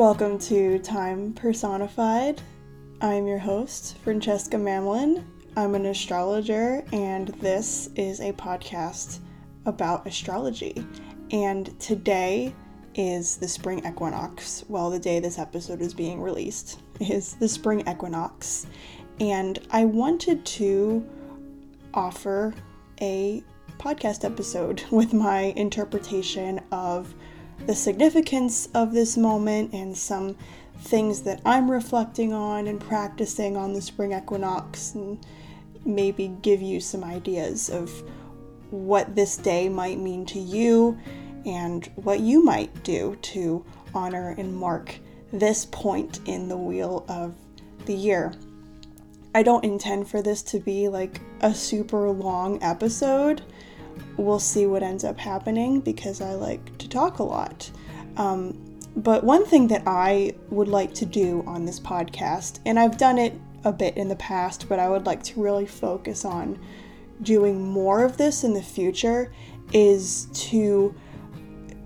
Welcome to Time Personified. I'm your host, Francesca Mamlin. I'm an astrologer, and this is a podcast about astrology. And today is the spring equinox. Well, the day this episode is being released is the spring equinox. And I wanted to offer a podcast episode with my interpretation of the significance of this moment and some things that I'm reflecting on and practicing on the spring equinox, and maybe give you some ideas of what this day might mean to you and what you might do to honor and mark this point in the wheel of the year. I don't intend for this to be like a super long episode. We'll see what ends up happening because I like talk a lot. Um, but one thing that I would like to do on this podcast, and I've done it a bit in the past, but I would like to really focus on doing more of this in the future, is to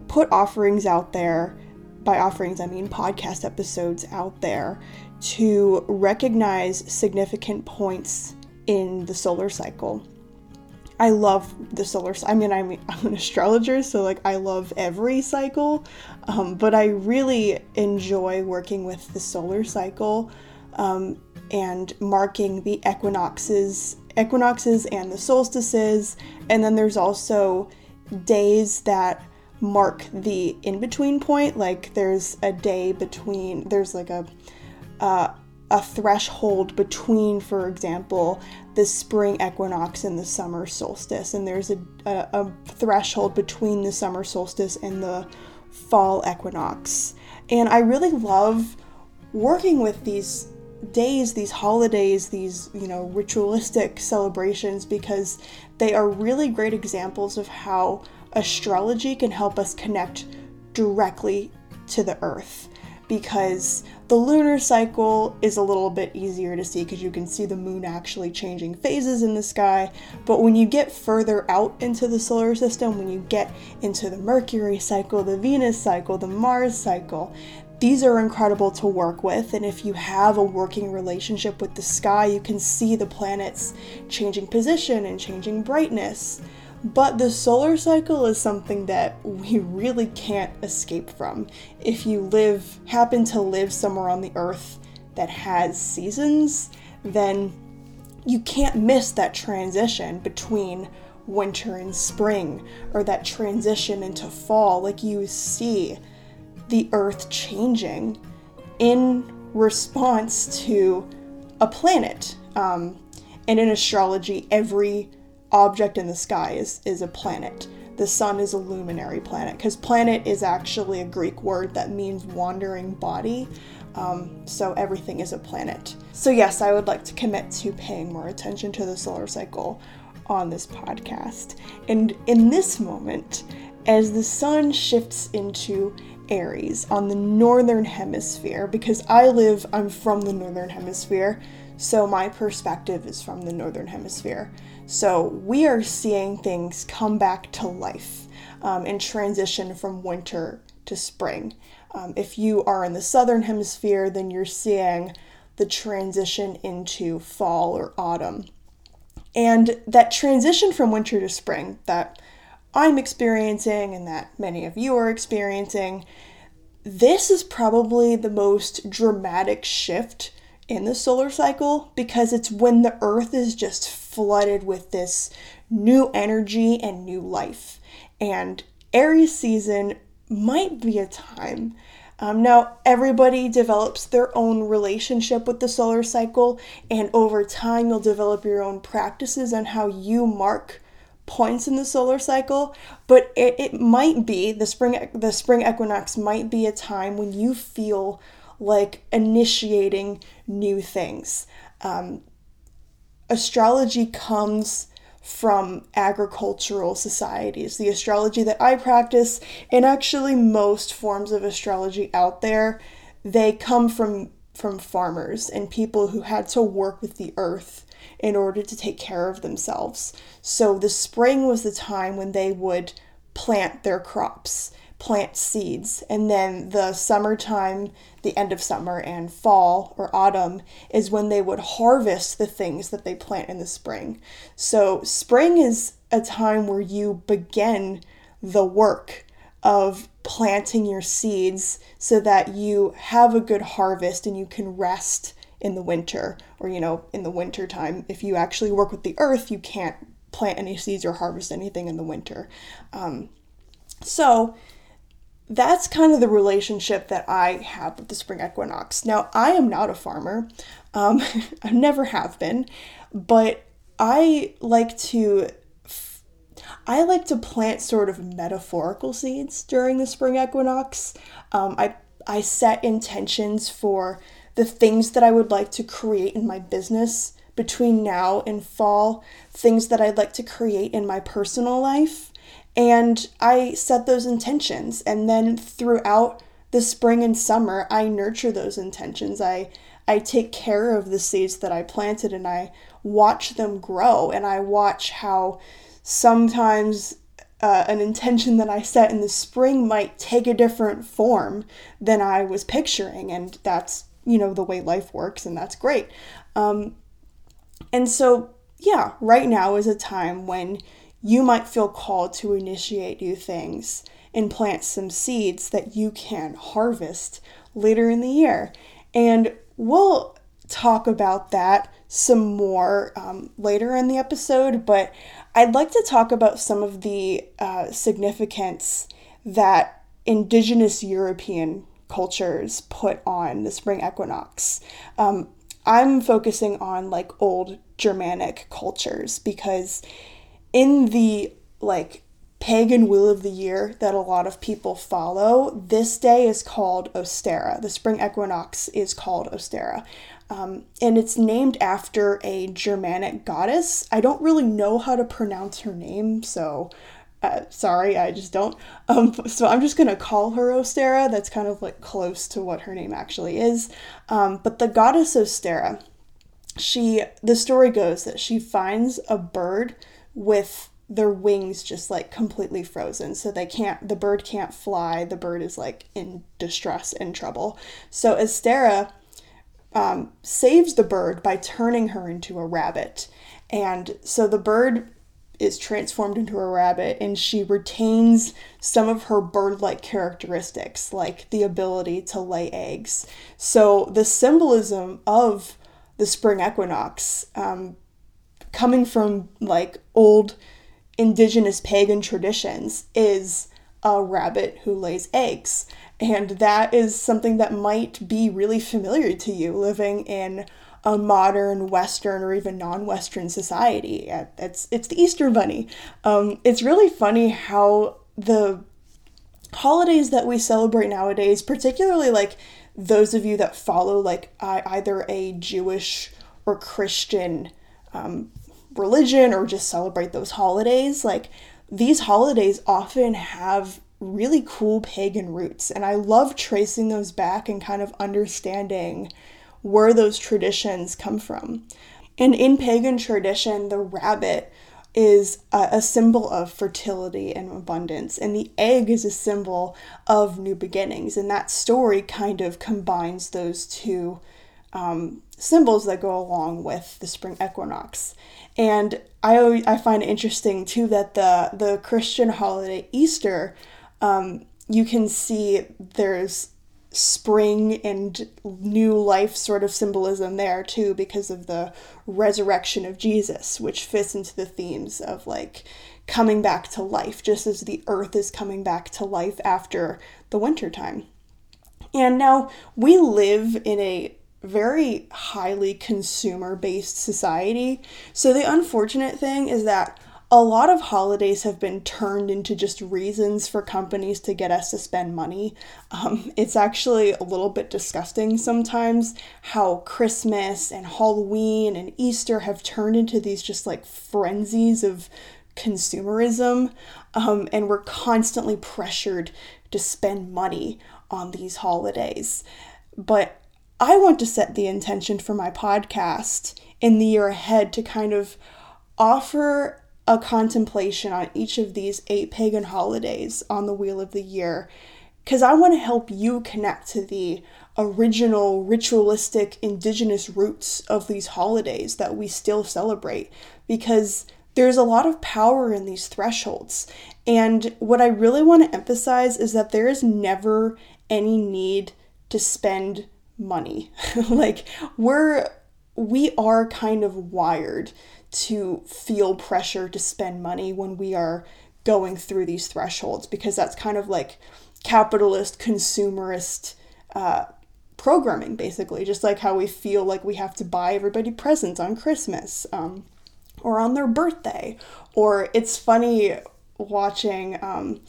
put offerings out there. By offerings, I mean podcast episodes out there to recognize significant points in the solar cycle. I love the solar. I mean, I'm I'm an astrologer, so like I love every cycle, um, but I really enjoy working with the solar cycle um, and marking the equinoxes, equinoxes and the solstices, and then there's also days that mark the in between point. Like there's a day between. There's like a uh, a threshold between, for example, the spring equinox and the summer solstice, and there's a, a, a, threshold between the summer solstice and the fall equinox. And I really love working with these days, these holidays, these, you know, ritualistic celebrations because they are really great examples of how astrology can help us connect directly to the earth because the lunar cycle is a little bit easier to see because you can see the moon actually changing phases in the sky. But when you get further out into the solar system, when you get into the Mercury cycle, the Venus cycle, the Mars cycle, these are incredible to work with, and if you have a working relationship with the sky, you can see the planets changing position and changing brightness. But the solar cycle is something that we really can't escape from. If you live, happen to live somewhere on the earth that has seasons, then you can't miss that transition between winter and spring or that transition into fall. Like you see the earth changing in response to a planet. Um, and in astrology, every object in the sky is, is a planet. The sun is a luminary planet because planet is actually a Greek word that means wandering body. Um, so everything is a planet. So, yes, I would like to commit to paying more attention to the solar cycle on this podcast. And in this moment, as the sun shifts into Aries on the northern hemisphere, because I live, I'm from the northern hemisphere, so my perspective is from the northern hemisphere. So we are seeing things come back to life um, and transition from winter to spring. Um, if you are in the southern hemisphere, then you're seeing the transition into fall or autumn. And that transition from winter to spring that I'm experiencing and that many of you are experiencing, this is probably the most dramatic shift in the solar cycle because it's when the earth is just flooded with this new energy and new life. And Aries season might be a time. Um, now, everybody develops their own relationship with the solar cycle, and over time, you'll develop your own practices on how you mark points in the solar cycle but it, it might be the spring the spring equinox might be a time when you feel like initiating new things. Um, astrology comes from agricultural societies. The astrology that I practice, and actually most forms of astrology out there, they come from from farmers and people who had to work with the earth in order to take care of themselves. So the spring was the time when they would plant their crops plant seeds. And then the summertime, the end of summer and fall or autumn is when they would harvest the things that they plant in the spring. So, spring is a time where you begin the work of planting your seeds so that you have a good harvest and you can rest in the winter or you know in the winter time if you actually work with the earth you can't plant any seeds or harvest anything in the winter um, so that's kind of the relationship that I have with the spring equinox. Now, I am not a farmer, um, I never have been, but I like to. I like to plant sort of metaphorical seeds during the spring equinox. Um, I, I set intentions for the things that I would like to create in my business between now and fall, things that I'd like to create in my personal life. And I set those intentions. And then throughout the spring and summer, I nurture those intentions. I I take care of the seeds that I planted and I watch them grow and I watch how sometimes uh, an intention that I set in the spring might take a different form than I was picturing, and that's you know the way life works, and that's great. Um, and so, yeah, right now is a time when you might feel called to initiate new things and plant some seeds that you can harvest later in the year. And we'll talk about that some more um, later in the episode, but I'd like to talk about some of the uh, significance that indigenous European cultures put on the spring equinox. Um, I'm focusing on like old Germanic cultures because in the like pagan wheel of the year that a lot of people follow, this day is called Ostara. The spring equinox is called Ostara. Um, and it's named after a Germanic goddess. I don't really know how to pronounce her name, so uh, sorry, I just don't. Um, so I'm just gonna call her Ostara. That's kind of like close to what her name actually is. Um, but the goddess Ostara, she, the story goes that she finds a bird with their wings just like completely frozen so they can't the bird can't fly the bird is like in distress and trouble. So Ostara um, saves the bird by turning her into a rabbit. And so the bird is transformed into a rabbit and she retains some of her bird-like characteristics like the ability to lay eggs. So the symbolism of the spring equinox um, coming from like old indigenous pagan traditions is a rabbit who lays eggs. And that is something that might be really familiar to you living in a modern Western or even non-Western society. It's it's the Easter Bunny. Um, it's really funny how the holidays that we celebrate nowadays, particularly like those of you that follow like either a Jewish or Christian um, religion or just celebrate those holidays, like these holidays often have really cool pagan roots. And I love tracing those back and kind of understanding where those traditions come from. And in pagan tradition, the rabbit is a, a, symbol of fertility and abundance, and the egg is a symbol of new beginnings. And that story kind of combines those two um, symbols that go along with the spring equinox. And I always, I find it interesting too that the the Christian holiday Easter, um, you can see there's spring and new life sort of symbolism there too because of the resurrection of Jesus, which fits into the themes of like coming back to life, just as the earth is coming back to life after the winter time. And now we live in a very highly consumer based society. So the unfortunate thing is that a lot of holidays have been turned into just reasons for companies to get us to spend money. Um, it's actually a little bit disgusting sometimes how Christmas and Halloween and Easter have turned into these just like frenzies of consumerism. Um, and we're constantly pressured to spend money on these holidays. But I want to set the intention for my podcast in the year ahead to kind of offer a contemplation on each of these eight pagan holidays on the Wheel of the Year because I want to help you connect to the original ritualistic indigenous roots of these holidays that we still celebrate because there's a lot of power in these thresholds. And what I really want to emphasize is that there is never any need to spend money. like, we're, we are kind of wired to feel pressure to spend money when we are going through these thresholds because that's kind of like capitalist, consumerist uh, programming, basically. Just like how we feel like we have to buy everybody presents on Christmas um, or on their birthday. Or it's funny watching um,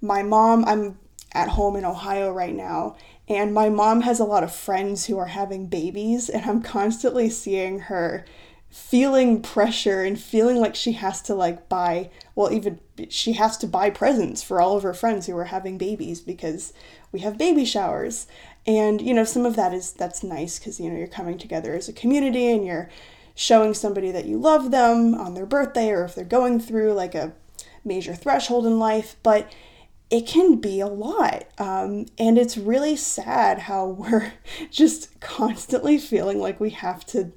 my mom, I'm at home in Ohio right now, and my mom has a lot of friends who are having babies, and I'm constantly seeing her feeling pressure and feeling like she has to like buy well even she has to buy presents for all of her friends who are having babies because we have baby showers. And you know some of that is that's nice because you know you're coming together as a community and you're showing somebody that you love them on their birthday or if they're going through like a major threshold in life. But it can be a lot. Um, and it's really sad how we're just constantly feeling like we have to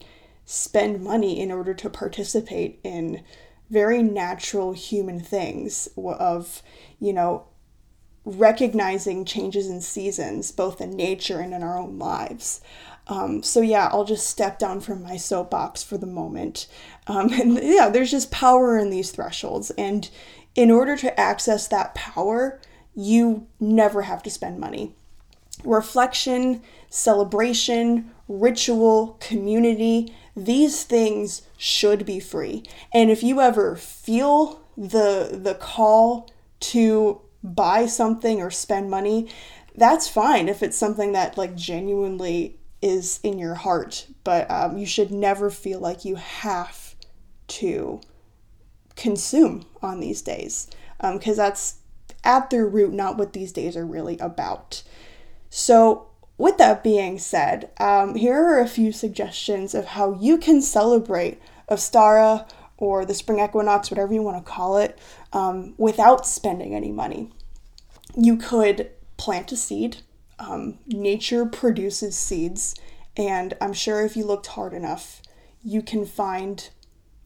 spend money in order to participate in very natural human things of, you know, recognizing changes in seasons, both in nature and in our own lives. Um, so, yeah, I'll just step down from my soapbox for the moment. Um, and yeah, there's just power in these thresholds. And in order to access that power, you never have to spend money. Reflection, celebration, ritual, community, these things should be free. And if you ever feel the the call to buy something or spend money, that's fine if it's something that like genuinely is in your heart. But um, you should never feel like you have to consume on these days because um, that's at their root not what these days are really about. So with that being said, um, here are a few suggestions of how you can celebrate Ostara or the spring equinox, whatever you want to call it, um, without spending any money. You could plant a seed. Um, nature produces seeds, and I'm sure if you looked hard enough, you can find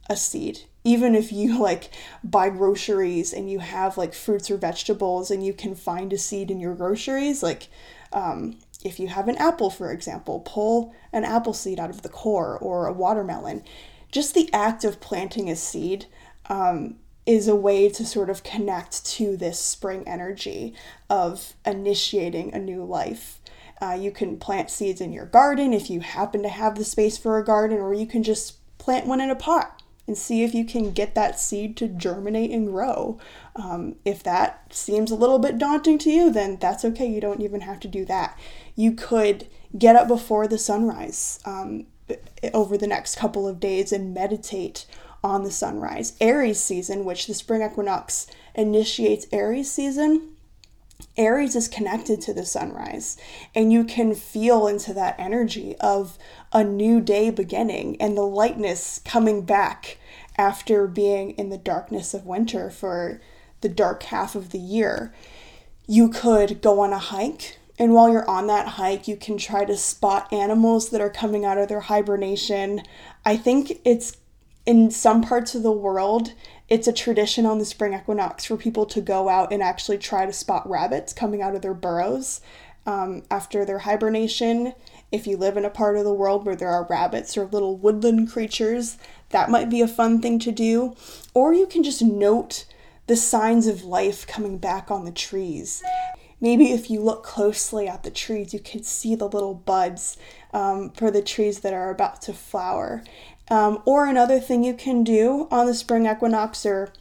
a seed. Even if you like buy groceries and you have like fruits or vegetables and you can find a seed in your groceries, like um, if you have an apple, for example, pull an apple seed out of the core or a watermelon. Just the act of planting a seed um, is a way to sort of connect to this spring energy of initiating a new life. Uh, you can plant seeds in your garden if you happen to have the space for a garden, or you can just plant one in a pot and see if you can get that seed to germinate and grow. Um, if that seems a little bit daunting to you, then that's okay. You don't even have to do that. You could get up before the sunrise um, over the next couple of days and meditate on the sunrise. Aries season, which the spring equinox initiates Aries season, Aries is connected to the sunrise, and you can feel into that energy of a new day beginning and the lightness coming back after being in the darkness of winter for the dark half of the year. You could go on a hike, and while you're on that hike, you can try to spot animals that are coming out of their hibernation. I think it's in some parts of the world, it's a tradition on the spring equinox for people to go out and actually try to spot rabbits coming out of their burrows um, after their hibernation. If you live in a part of the world where there are rabbits or little woodland creatures, that might be a fun thing to do. Or you can just note the signs of life coming back on the trees. Maybe if you look closely at the trees, you can see the little buds um, for the trees that are about to flower. Um, or another thing you can do on the spring equinox or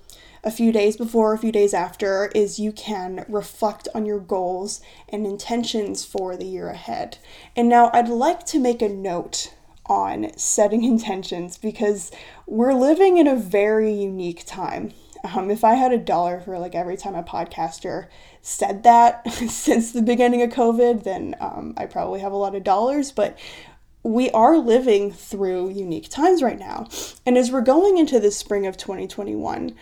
a few days before, a few days after, is you can reflect on your goals and intentions for the year ahead. And now I'd like to make a note on setting intentions because we're living in a very unique time. Um, if I had a dollar for like every time a podcaster said that since the beginning of COVID, then um, I probably have a lot of dollars. But we are living through unique times right now. And as we're going into the spring of 2021,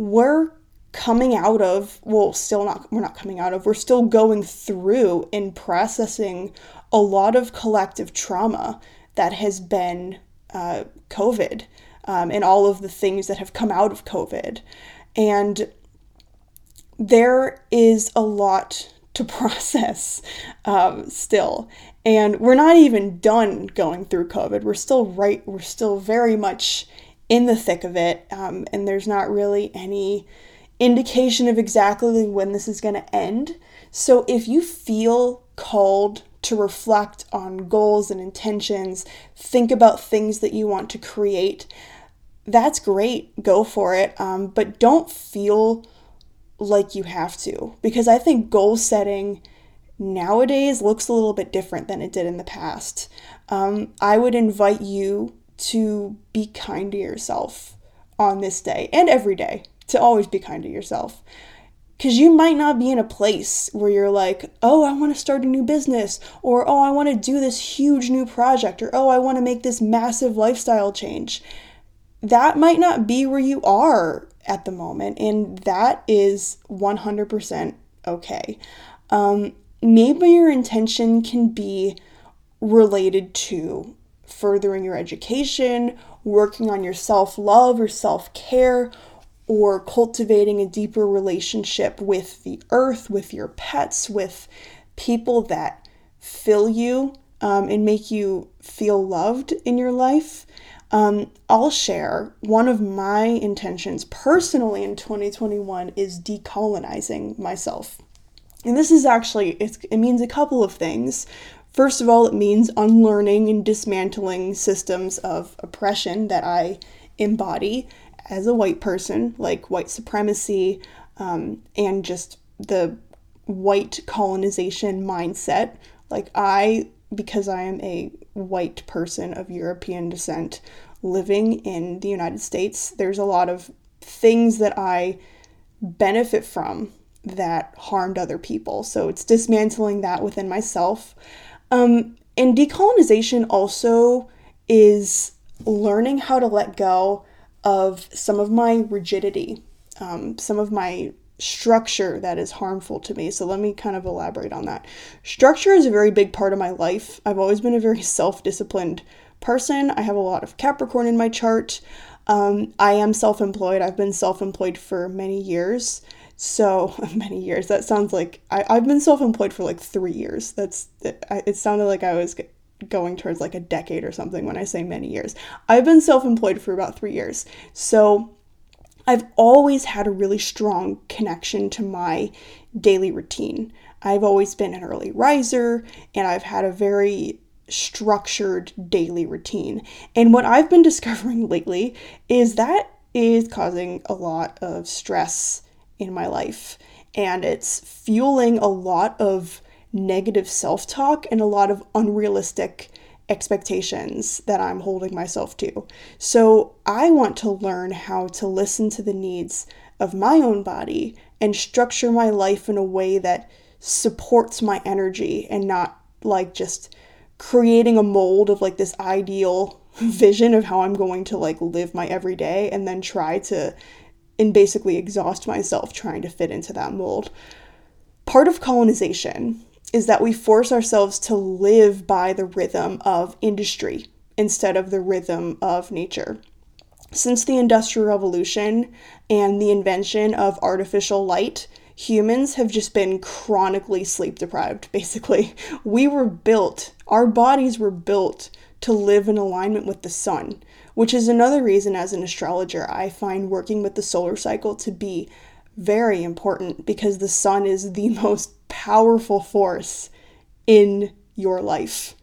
we're coming out of, well, still not, we're not coming out of, we're still going through and processing a lot of collective trauma that has been uh, COVID um, and all of the things that have come out of COVID. And there is a lot to process um, still. And we're not even done going through COVID. We're still right, we're still very much in the thick of it. Um, and there's not really any indication of exactly when this is going to end. So if you feel called to reflect on goals and intentions, think about things that you want to create, that's great. Go for it. Um, but don't feel like you have to because I think goal setting nowadays looks a little bit different than it did in the past. Um, I would invite you to be kind to yourself on this day and every day, to always be kind to yourself. Because you might not be in a place where you're like, oh, I want to start a new business, or oh, I want to do this huge new project, or oh, I want to make this massive lifestyle change. That might not be where you are at the moment, and that is 100% okay. Um, maybe your intention can be related to furthering your education, working on your self love or self care, or cultivating a deeper relationship with the earth, with your pets, with people that fill you um, and make you feel loved in your life. Um, I'll share one of my intentions personally in 2021 is decolonizing myself. And this is actually, it means a couple of things. First of all, it means unlearning and dismantling systems of oppression that I embody as a white person, like white supremacy um, and just the white colonization mindset. Like, I, because I am a white person of European descent living in the United States, there's a lot of things that I benefit from that harmed other people. So it's dismantling that within myself. Um, and decolonization also is learning how to let go of some of my rigidity, um, some of my structure that is harmful to me. So let me kind of elaborate on that. Structure is a very big part of my life. I've always been a very self disciplined person. I have a lot of Capricorn in my chart. Um, I am self employed. I've been self employed for many years so many years. That sounds like I, I've been self employed for like three years. That's it, it sounded like I was going towards like a decade or something when I say many years. I've been self employed for about three years. So I've always had a really strong connection to my daily routine. I've always been an early riser and I've had a very structured daily routine. And what I've been discovering lately is that is causing a lot of stress in my life. And it's fueling a lot of negative self talk and a lot of unrealistic expectations that I'm holding myself to. So I want to learn how to listen to the needs of my own body and structure my life in a way that supports my energy and not like just creating a mold of like this ideal vision of how I'm going to like live my everyday and then try to and basically exhaust myself trying to fit into that mold. Part of colonization is that we force ourselves to live by the rhythm of industry instead of the rhythm of nature. Since the Industrial Revolution and the invention of artificial light, humans have just been chronically sleep deprived, basically. We were built, our bodies were built to live in alignment with the sun which is another reason as an astrologer I find working with the solar cycle to be very important because the sun is the most powerful force in your life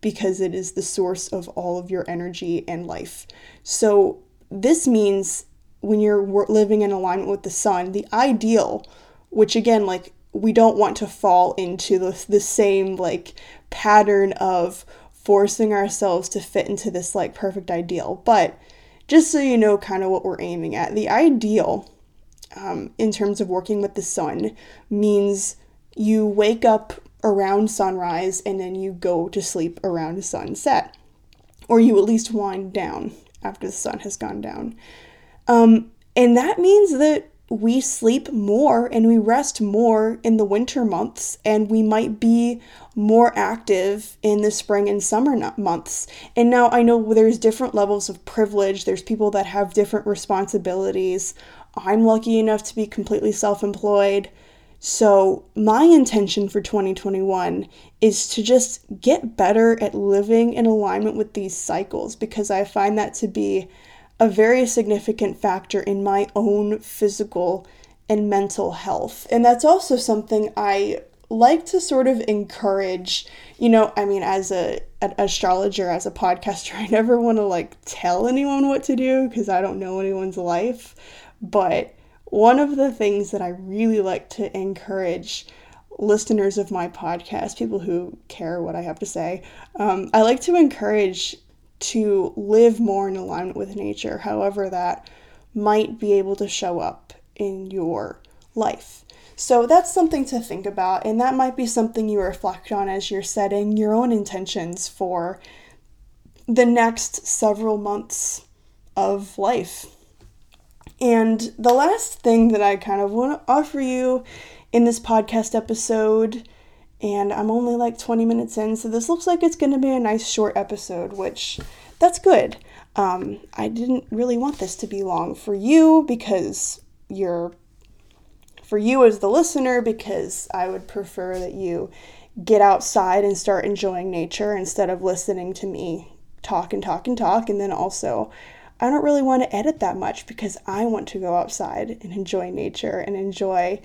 because it is the source of all of your energy and life. So, this means when you're living in alignment with the sun, the ideal, which again, like, we don't want to fall into the, the same like pattern of forcing ourselves to fit into this like perfect ideal. But just so you know, kind of what we're aiming at, the ideal um, in terms of working with the sun means you wake up around sunrise and then you go to sleep around sunset. Or you at least wind down after the sun has gone down. Um, and that means that we sleep more and we rest more in the winter months, and we might be more active in the spring and summer months. And now I know there's different levels of privilege, there's people that have different responsibilities. I'm lucky enough to be completely self employed. So, my intention for 2021 is to just get better at living in alignment with these cycles because I find that to be a very significant factor in my own physical and mental health. And that's also something I like to sort of encourage, you know, I mean as a an astrologer, as a podcaster, I never want to like tell anyone what to do because I don't know anyone's life, but one of the things that I really like to encourage listeners of my podcast, people who care what I have to say, um, I like to encourage to live more in alignment with nature, however, that might be able to show up in your life. So that's something to think about, and that might be something you reflect on as you're setting your own intentions for the next several months of life. And the last thing that I kind of want to offer you in this podcast episode, and I'm only like 20 minutes in, so this looks like it's going to be a nice short episode, which that's good. Um, I didn't really want this to be long for you because you're for you as the listener because I would prefer that you get outside and start enjoying nature instead of listening to me talk and talk and talk and then also I don't really want to edit that much because I want to go outside and enjoy nature and enjoy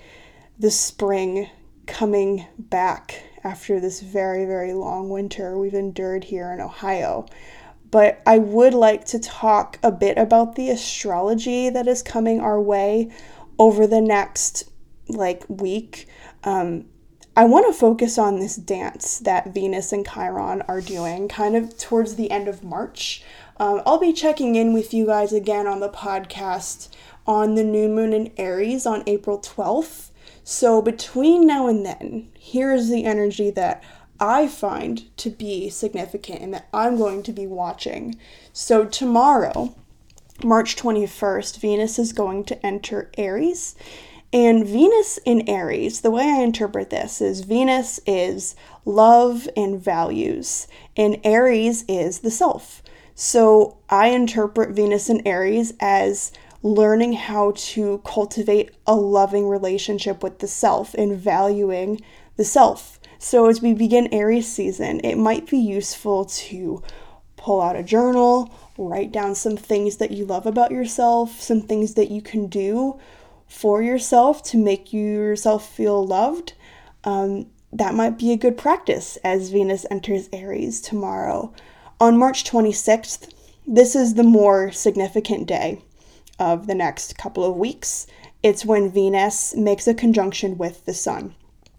the spring coming back after this very, very long winter we've endured here in Ohio. But I would like to talk a bit about the astrology that is coming our way over the next like week. Um, I want to focus on this dance that Venus and Chiron are doing kind of towards the end of March. Um, I'll be checking in with you guys again on the podcast on the new moon in Aries on April 12th. So, between now and then, here is the energy that I find to be significant and that I'm going to be watching. So, tomorrow, March 21st, Venus is going to enter Aries. And Venus in Aries, the way I interpret this is Venus is love and values, and Aries is the self. So I interpret Venus in Aries as learning how to cultivate a loving relationship with the self and valuing the self. So as we begin Aries season, it might be useful to pull out a journal, write down some things that you love about yourself, some things that you can do for yourself to make yourself feel loved. Um, that might be a good practice as Venus enters Aries tomorrow. On March 26th, this is the more significant day of the next couple of weeks. It's when Venus makes a conjunction with the Sun.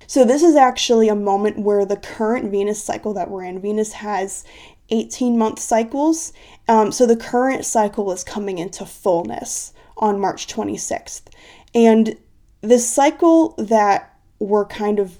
So, this is actually a moment where the current Venus cycle that we're in, Venus has 18 month cycles. Um, so, the current cycle is coming into fullness on March 26th. And this cycle that we're kind of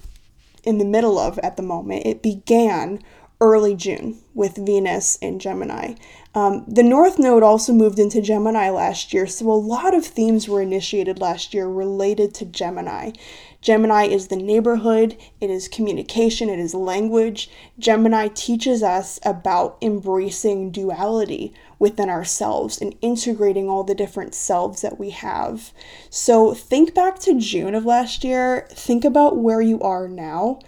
in the middle of at the moment, it began early June with Venus in Gemini. Um, the North Node also moved into Gemini last year, so a lot of themes were initiated last year related to Gemini. Gemini is the neighborhood, it is communication, it is language. Gemini teaches us about embracing duality within ourselves and integrating all the different selves that we have. So think back to June of last year, think about where you are now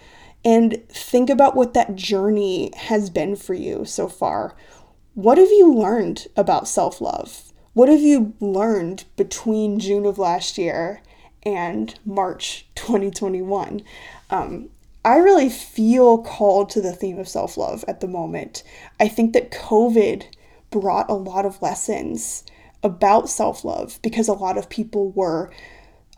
and think about what that journey has been for you so far. What have you learned about self love? What have you learned between June of last year and March 2021? Um, I really feel called to the theme of self love at the moment. I think that COVID brought a lot of lessons about self love because a lot of people were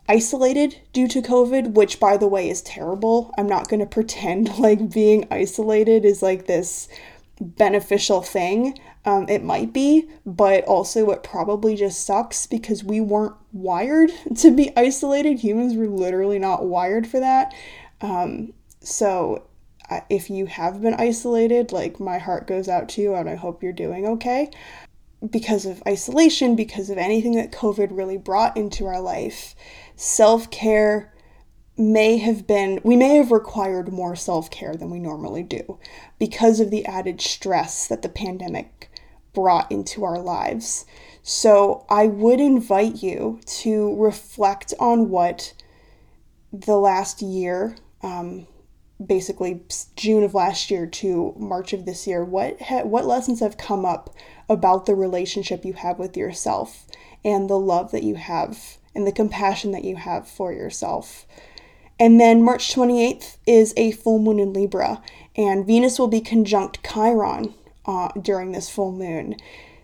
isolated due to COVID, which by the way is terrible. I'm not going to pretend like being isolated is like this beneficial thing. Um, it might be, but also it probably just sucks because we weren't wired to be isolated. Humans were literally not wired for that. Um, So if you have been isolated, like my heart goes out to you and I hope you're doing okay. Because of isolation, because of anything that COVID really brought into our life, self care may have been, we may have required more self care than we normally do because of the added stress that the pandemic brought into our lives. So I would invite you to reflect on what the last year, um, basically June of last year to March of this year, what ha- what lessons have come up about the relationship you have with yourself and the love that you have and the compassion that you have for yourself. And then March 28th is a full moon in Libra, and Venus will be conjunct Chiron uh, during this full moon.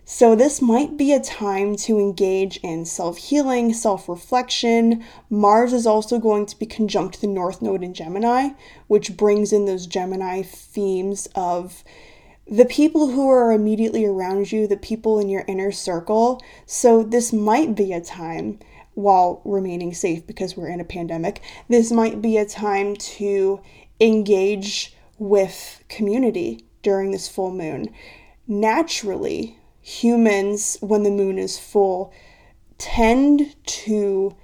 So, this might be a time to engage in self healing, self reflection. Mars is also going to be conjunct the North Node in Gemini, which brings in those Gemini themes of the people who are immediately around you, the people in your inner circle. So, this might be a time while remaining safe because we're in a pandemic. This might be a time to engage with community during this full moon. Naturally, humans, when the moon is full, tend to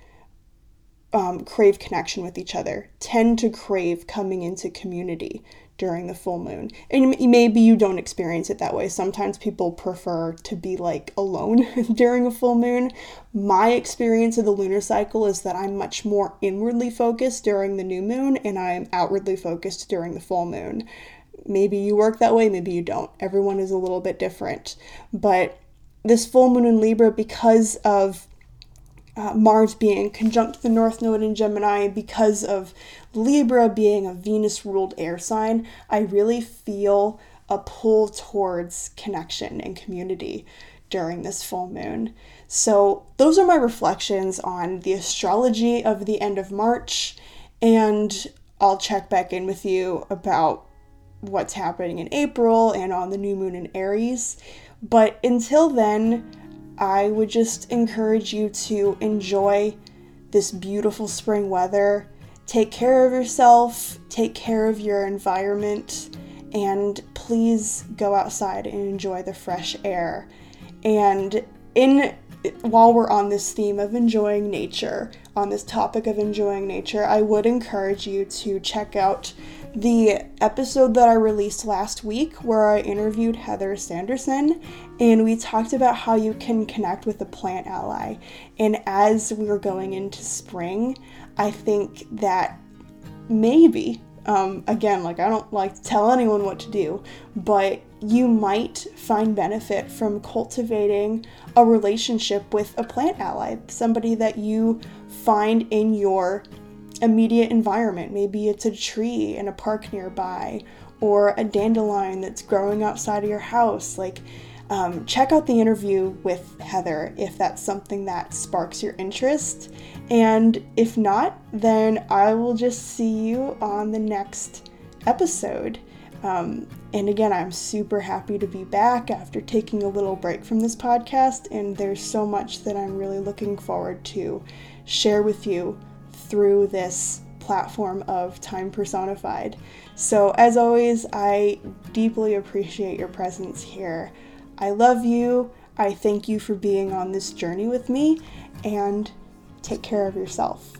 um, crave connection with each other, tend to crave coming into community during the full moon. And maybe you don't experience it that way. Sometimes people prefer to be like alone during a full moon. My experience of the lunar cycle is that I'm much more inwardly focused during the new moon and I'm outwardly focused during the full moon. Maybe you work that way, maybe you don't. Everyone is a little bit different. But this full moon in Libra, because of uh, Mars being conjunct the North Node in Gemini, because of Libra being a Venus ruled air sign, I really feel a pull towards connection and community during this full moon. So, those are my reflections on the astrology of the end of March, and I'll check back in with you about what's happening in April and on the new moon in Aries. But until then, I would just encourage you to enjoy this beautiful spring weather. Take care of yourself, take care of your environment, and please go outside and enjoy the fresh air. And in while we're on this theme of enjoying nature, on this topic of enjoying nature, I would encourage you to check out the episode that I released last week where I interviewed Heather Sanderson and we talked about how you can connect with a plant ally. And as we were going into spring, I think that maybe, um, again, like I don't like tell anyone what to do, but you might find benefit from cultivating a relationship with a plant ally, somebody that you find in your immediate environment. Maybe it's a tree in a park nearby or a dandelion that's growing outside of your house. Like, um, check out the interview with Heather if that's something that sparks your interest. And if not, then I will just see you on the next episode. Um, and again, I'm super happy to be back after taking a little break from this podcast, and there's so much that I'm really looking forward to share with you through this platform of time personified. So, as always, I deeply appreciate your presence here. I love you. I thank you for being on this journey with me, and take care of yourself.